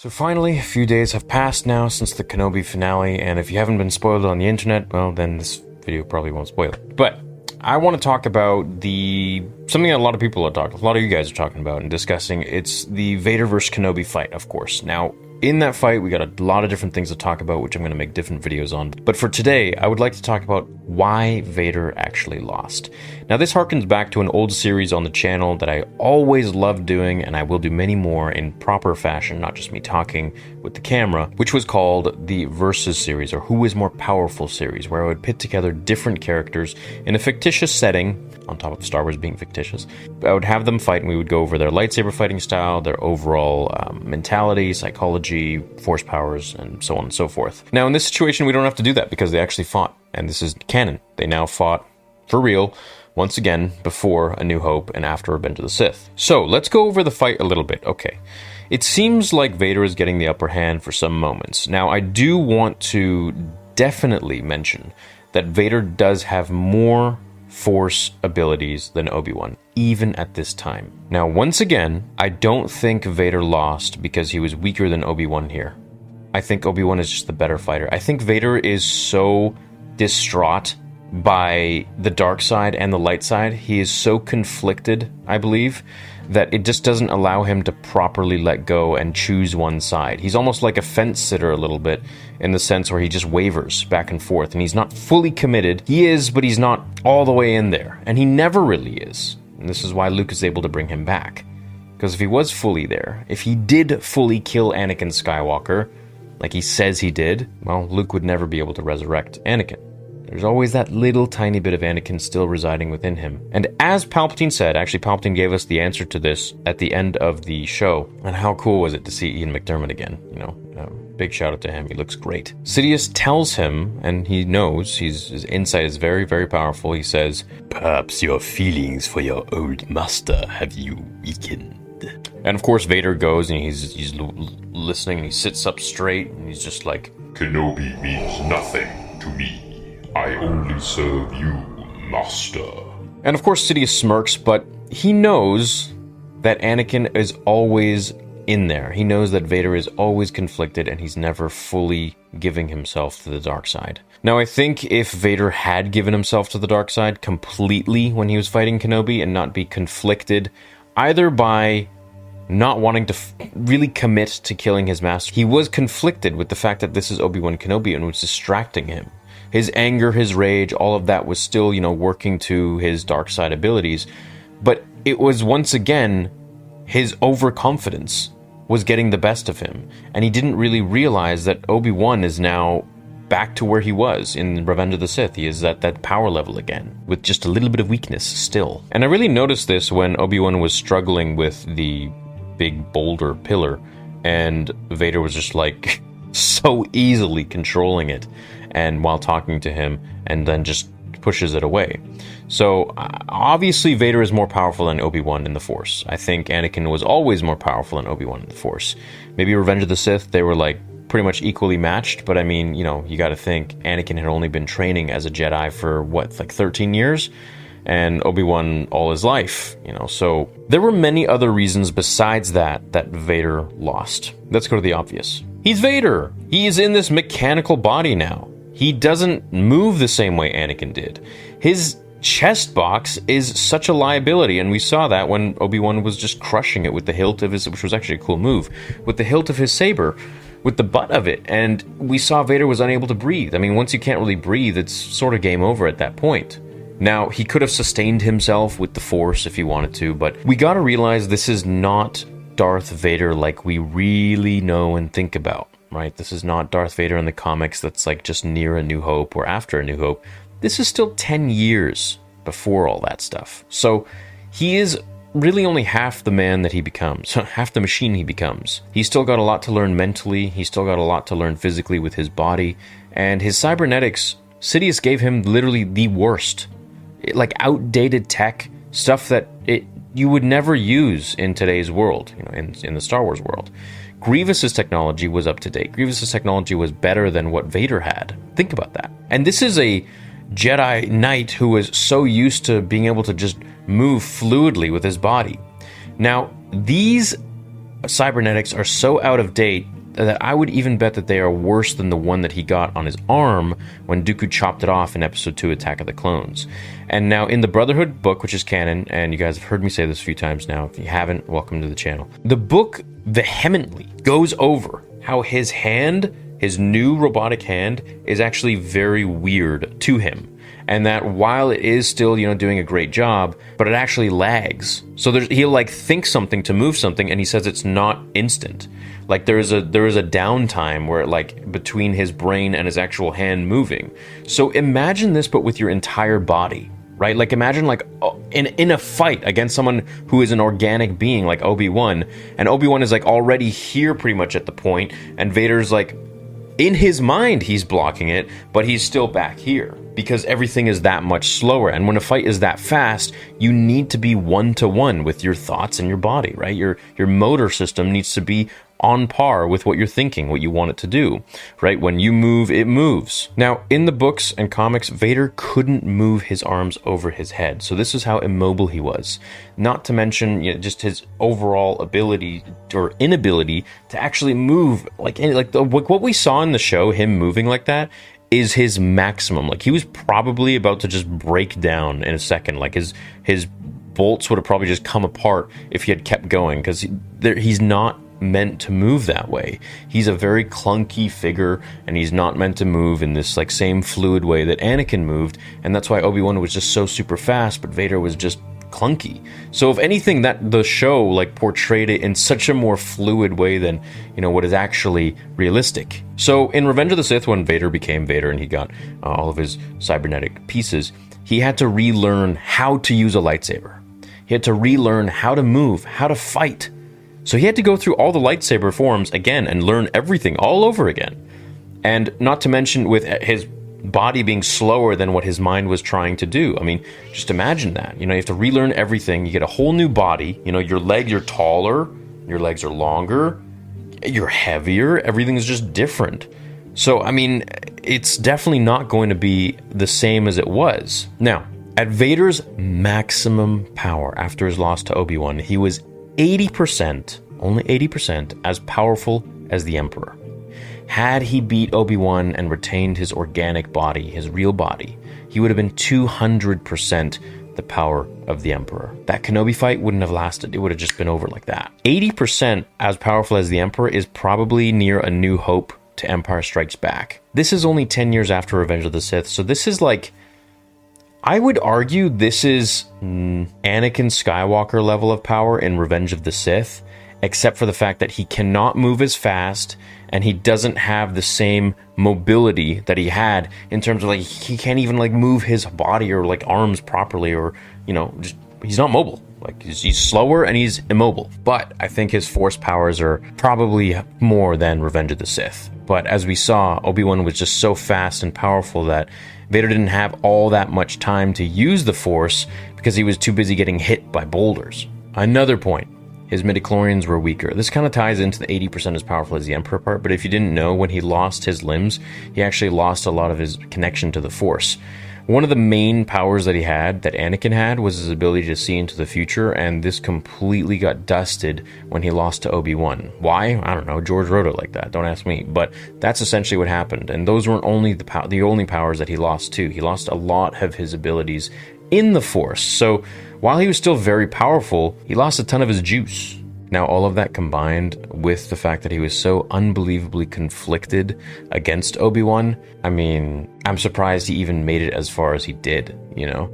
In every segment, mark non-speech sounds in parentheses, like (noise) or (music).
So finally, a few days have passed now since the Kenobi finale, and if you haven't been spoiled on the internet, well, then this video probably won't spoil it. But I want to talk about the something that a lot of people are talking, a lot of you guys are talking about and discussing. It's the Vader versus Kenobi fight, of course. Now, in that fight, we got a lot of different things to talk about, which I'm going to make different videos on. But for today, I would like to talk about why Vader actually lost. Now, this harkens back to an old series on the channel that I always loved doing, and I will do many more in proper fashion, not just me talking with the camera, which was called the Versus series, or Who is More Powerful series, where I would pit together different characters in a fictitious setting on top of Star Wars being fictitious. I would have them fight, and we would go over their lightsaber fighting style, their overall um, mentality, psychology, force powers, and so on and so forth. Now, in this situation, we don't have to do that because they actually fought, and this is canon. They now fought for real once again before A New Hope and after Revenge of the Sith. So let's go over the fight a little bit. Okay. It seems like Vader is getting the upper hand for some moments. Now, I do want to definitely mention that Vader does have more force abilities than Obi-Wan, even at this time. Now, once again, I don't think Vader lost because he was weaker than Obi-Wan here. I think Obi-Wan is just the better fighter. I think Vader is so distraught by the dark side and the light side. He is so conflicted, I believe, that it just doesn't allow him to properly let go and choose one side. He's almost like a fence sitter a little bit in the sense where he just wavers back and forth and he's not fully committed. He is, but he's not all the way in there. And he never really is. And this is why Luke is able to bring him back. Because if he was fully there, if he did fully kill Anakin Skywalker, like he says he did, well, Luke would never be able to resurrect Anakin. There's always that little tiny bit of Anakin still residing within him. And as Palpatine said, actually, Palpatine gave us the answer to this at the end of the show. And how cool was it to see Ian McDiarmid again? You know, uh, big shout out to him. He looks great. Sidious tells him, and he knows, his insight is very, very powerful. He says, Perhaps your feelings for your old master have you weakened. And of course, Vader goes and he's, he's l- listening and he sits up straight and he's just like, Kenobi means nothing to me. I only serve you, Master. And of course, Sidious smirks, but he knows that Anakin is always in there. He knows that Vader is always conflicted and he's never fully giving himself to the dark side. Now, I think if Vader had given himself to the dark side completely when he was fighting Kenobi and not be conflicted either by not wanting to f- really commit to killing his master, he was conflicted with the fact that this is Obi Wan Kenobi and was distracting him his anger, his rage, all of that was still, you know, working to his dark side abilities. But it was once again his overconfidence was getting the best of him. And he didn't really realize that Obi Wan is now back to where he was in Revenge of the Sith. He is at that power level again, with just a little bit of weakness still. And I really noticed this when Obi Wan was struggling with the big boulder pillar, and Vader was just like (laughs) so easily controlling it and while talking to him and then just pushes it away. So uh, obviously Vader is more powerful than Obi-Wan in the Force. I think Anakin was always more powerful than Obi-Wan in the Force. Maybe Revenge of the Sith they were like pretty much equally matched, but I mean, you know, you got to think Anakin had only been training as a Jedi for what, like 13 years? and Obi-Wan all his life, you know. So there were many other reasons besides that that Vader lost. Let's go to the obvious. He's Vader. He is in this mechanical body now. He doesn't move the same way Anakin did. His chest box is such a liability, and we saw that when Obi Wan was just crushing it with the hilt of his, which was actually a cool move, with the hilt of his saber, with the butt of it, and we saw Vader was unable to breathe. I mean, once you can't really breathe, it's sort of game over at that point. Now, he could have sustained himself with the Force if he wanted to, but we gotta realize this is not Darth Vader like we really know and think about right? This is not Darth Vader in the comics that's like just near A New Hope or after A New Hope. This is still 10 years before all that stuff. So he is really only half the man that he becomes, (laughs) half the machine he becomes. He's still got a lot to learn mentally, he's still got a lot to learn physically with his body, and his cybernetics, Sidious gave him literally the worst. Like outdated tech, stuff that it you would never use in today's world, you know, in, in the Star Wars world. Grievous's technology was up to date. Grievous's technology was better than what Vader had. Think about that. And this is a Jedi Knight who is so used to being able to just move fluidly with his body. Now, these cybernetics are so out of date that I would even bet that they are worse than the one that he got on his arm when Dooku chopped it off in Episode 2 Attack of the Clones. And now, in the Brotherhood book, which is canon, and you guys have heard me say this a few times now, if you haven't, welcome to the channel. The book vehemently goes over how his hand, his new robotic hand, is actually very weird to him. And that while it is still you know doing a great job but it actually lags. So there's he'll like think something to move something and he says it's not instant. Like there is a there is a downtime where like between his brain and his actual hand moving. So imagine this but with your entire body right? Like imagine like oh, in in a fight against someone who is an organic being like obi-wan and obi-wan is like already here pretty much at the point and vader's like in his mind he's blocking it but he's still back here because everything is that much slower. And when a fight is that fast you need to be one to one with your thoughts and your body right? Your your motor system needs to be on par with what you're thinking, what you want it to do, right? When you move, it moves. Now, in the books and comics, Vader couldn't move his arms over his head. So this is how immobile he was. Not to mention you know, just his overall ability or inability to actually move like like the, what we saw in the show, him moving like that is his maximum. Like he was probably about to just break down in a second. Like his his bolts would have probably just come apart if he had kept going because he, he's not meant to move that way. He's a very clunky figure and he's not meant to move in this like same fluid way that Anakin moved and that's why Obi-Wan was just so super fast but Vader was just clunky. So if anything that the show like portrayed it in such a more fluid way than, you know, what is actually realistic. So in Revenge of the Sith when Vader became Vader and he got uh, all of his cybernetic pieces, he had to relearn how to use a lightsaber. He had to relearn how to move, how to fight so he had to go through all the lightsaber forms again and learn everything all over again. And not to mention with his body being slower than what his mind was trying to do. I mean, just imagine that. You know, you have to relearn everything. You get a whole new body. You know, your legs are taller, your legs are longer, you're heavier, everything is just different. So, I mean, it's definitely not going to be the same as it was. Now, at Vader's maximum power after his loss to Obi Wan, he was 80%, only 80%, as powerful as the Emperor. Had he beat Obi Wan and retained his organic body, his real body, he would have been 200% the power of the Emperor. That Kenobi fight wouldn't have lasted, it would have just been over like that. 80% as powerful as the Emperor is probably near a new hope to Empire Strikes Back. This is only 10 years after Revenge of the Sith, so this is like I would argue this is mm, Anakin Skywalker level of power in Revenge of the Sith, except for the fact that he cannot move as fast and he doesn't have the same mobility that he had in terms of like he can't even like move his body or like arms properly or you know just he's not mobile. Like he's, he's slower and he's immobile. But i think his force powers are probably more than revenge of the sith but as we saw obi-wan was just so fast and powerful that Vader didn't have all that much time to use the Force because he was too busy getting hit by boulders. Another point his midi-chlorians were weaker. This kind of ties into the 80% as powerful as the Emperor part, but if you didn't know, when he lost his limbs, he actually lost a lot of his connection to the Force. One of the main powers that he had, that Anakin had, was his ability to see into the future, and this completely got dusted when he lost to Obi Wan. Why? I don't know. George wrote it like that. Don't ask me. But that's essentially what happened. And those weren't only the the only powers that he lost too. He lost a lot of his abilities in the Force. So while he was still very powerful, he lost a ton of his juice. Now, all of that combined with the fact that he was so unbelievably conflicted against Obi Wan, I mean, I'm surprised he even made it as far as he did, you know?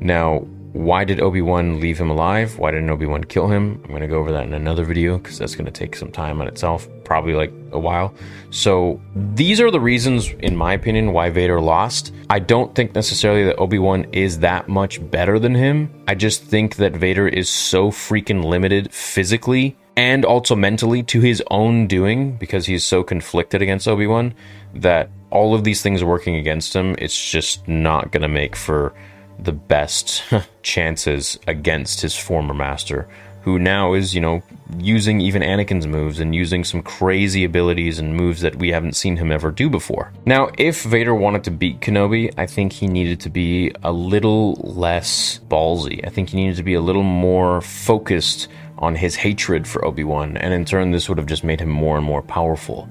Now, why did Obi-Wan leave him alive? Why didn't Obi-Wan kill him? I'm going to go over that in another video because that's going to take some time on itself, probably like a while. So, these are the reasons in my opinion why Vader lost. I don't think necessarily that Obi-Wan is that much better than him. I just think that Vader is so freaking limited physically and also mentally to his own doing because he's so conflicted against Obi-Wan that all of these things working against him, it's just not going to make for the best (laughs) chances against his former master, who now is, you know, using even Anakin's moves and using some crazy abilities and moves that we haven't seen him ever do before. Now, if Vader wanted to beat Kenobi, I think he needed to be a little less ballsy. I think he needed to be a little more focused on his hatred for Obi Wan, and in turn, this would have just made him more and more powerful.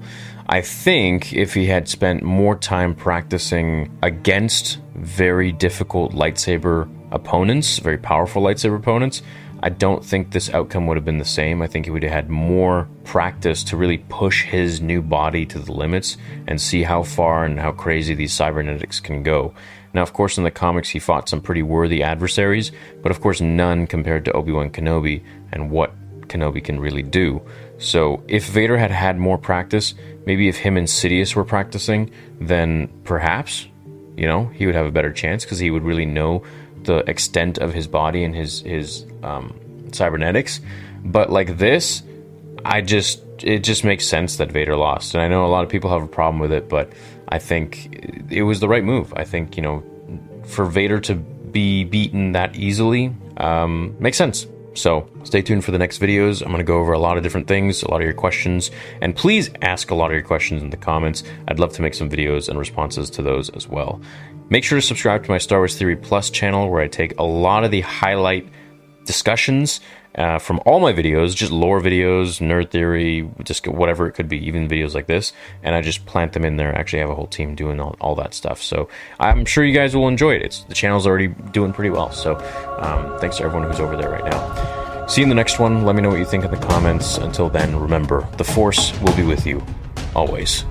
I think if he had spent more time practicing against very difficult lightsaber opponents, very powerful lightsaber opponents, I don't think this outcome would have been the same. I think he would have had more practice to really push his new body to the limits and see how far and how crazy these cybernetics can go. Now, of course, in the comics, he fought some pretty worthy adversaries, but of course, none compared to Obi Wan Kenobi and what Kenobi can really do. So, if Vader had had more practice, maybe if him and Sidious were practicing, then perhaps, you know, he would have a better chance because he would really know the extent of his body and his his um, cybernetics. But like this, I just it just makes sense that Vader lost, and I know a lot of people have a problem with it, but I think it was the right move. I think you know for Vader to be beaten that easily um, makes sense. So stay tuned for the next videos. I'm going to go over a lot of different things, a lot of your questions, and please ask a lot of your questions in the comments. I'd love to make some videos and responses to those as well. Make sure to subscribe to my Star Wars Theory Plus channel where I take a lot of the highlight discussions uh, from all my videos, just lore videos, nerd theory, just whatever it could be, even videos like this, and I just plant them in there. I actually have a whole team doing all, all that stuff. So I'm sure you guys will enjoy it. It's the channel's already doing pretty well. So um, thanks to everyone who's over there right now. See you in the next one. Let me know what you think in the comments. Until then, remember, the Force will be with you always.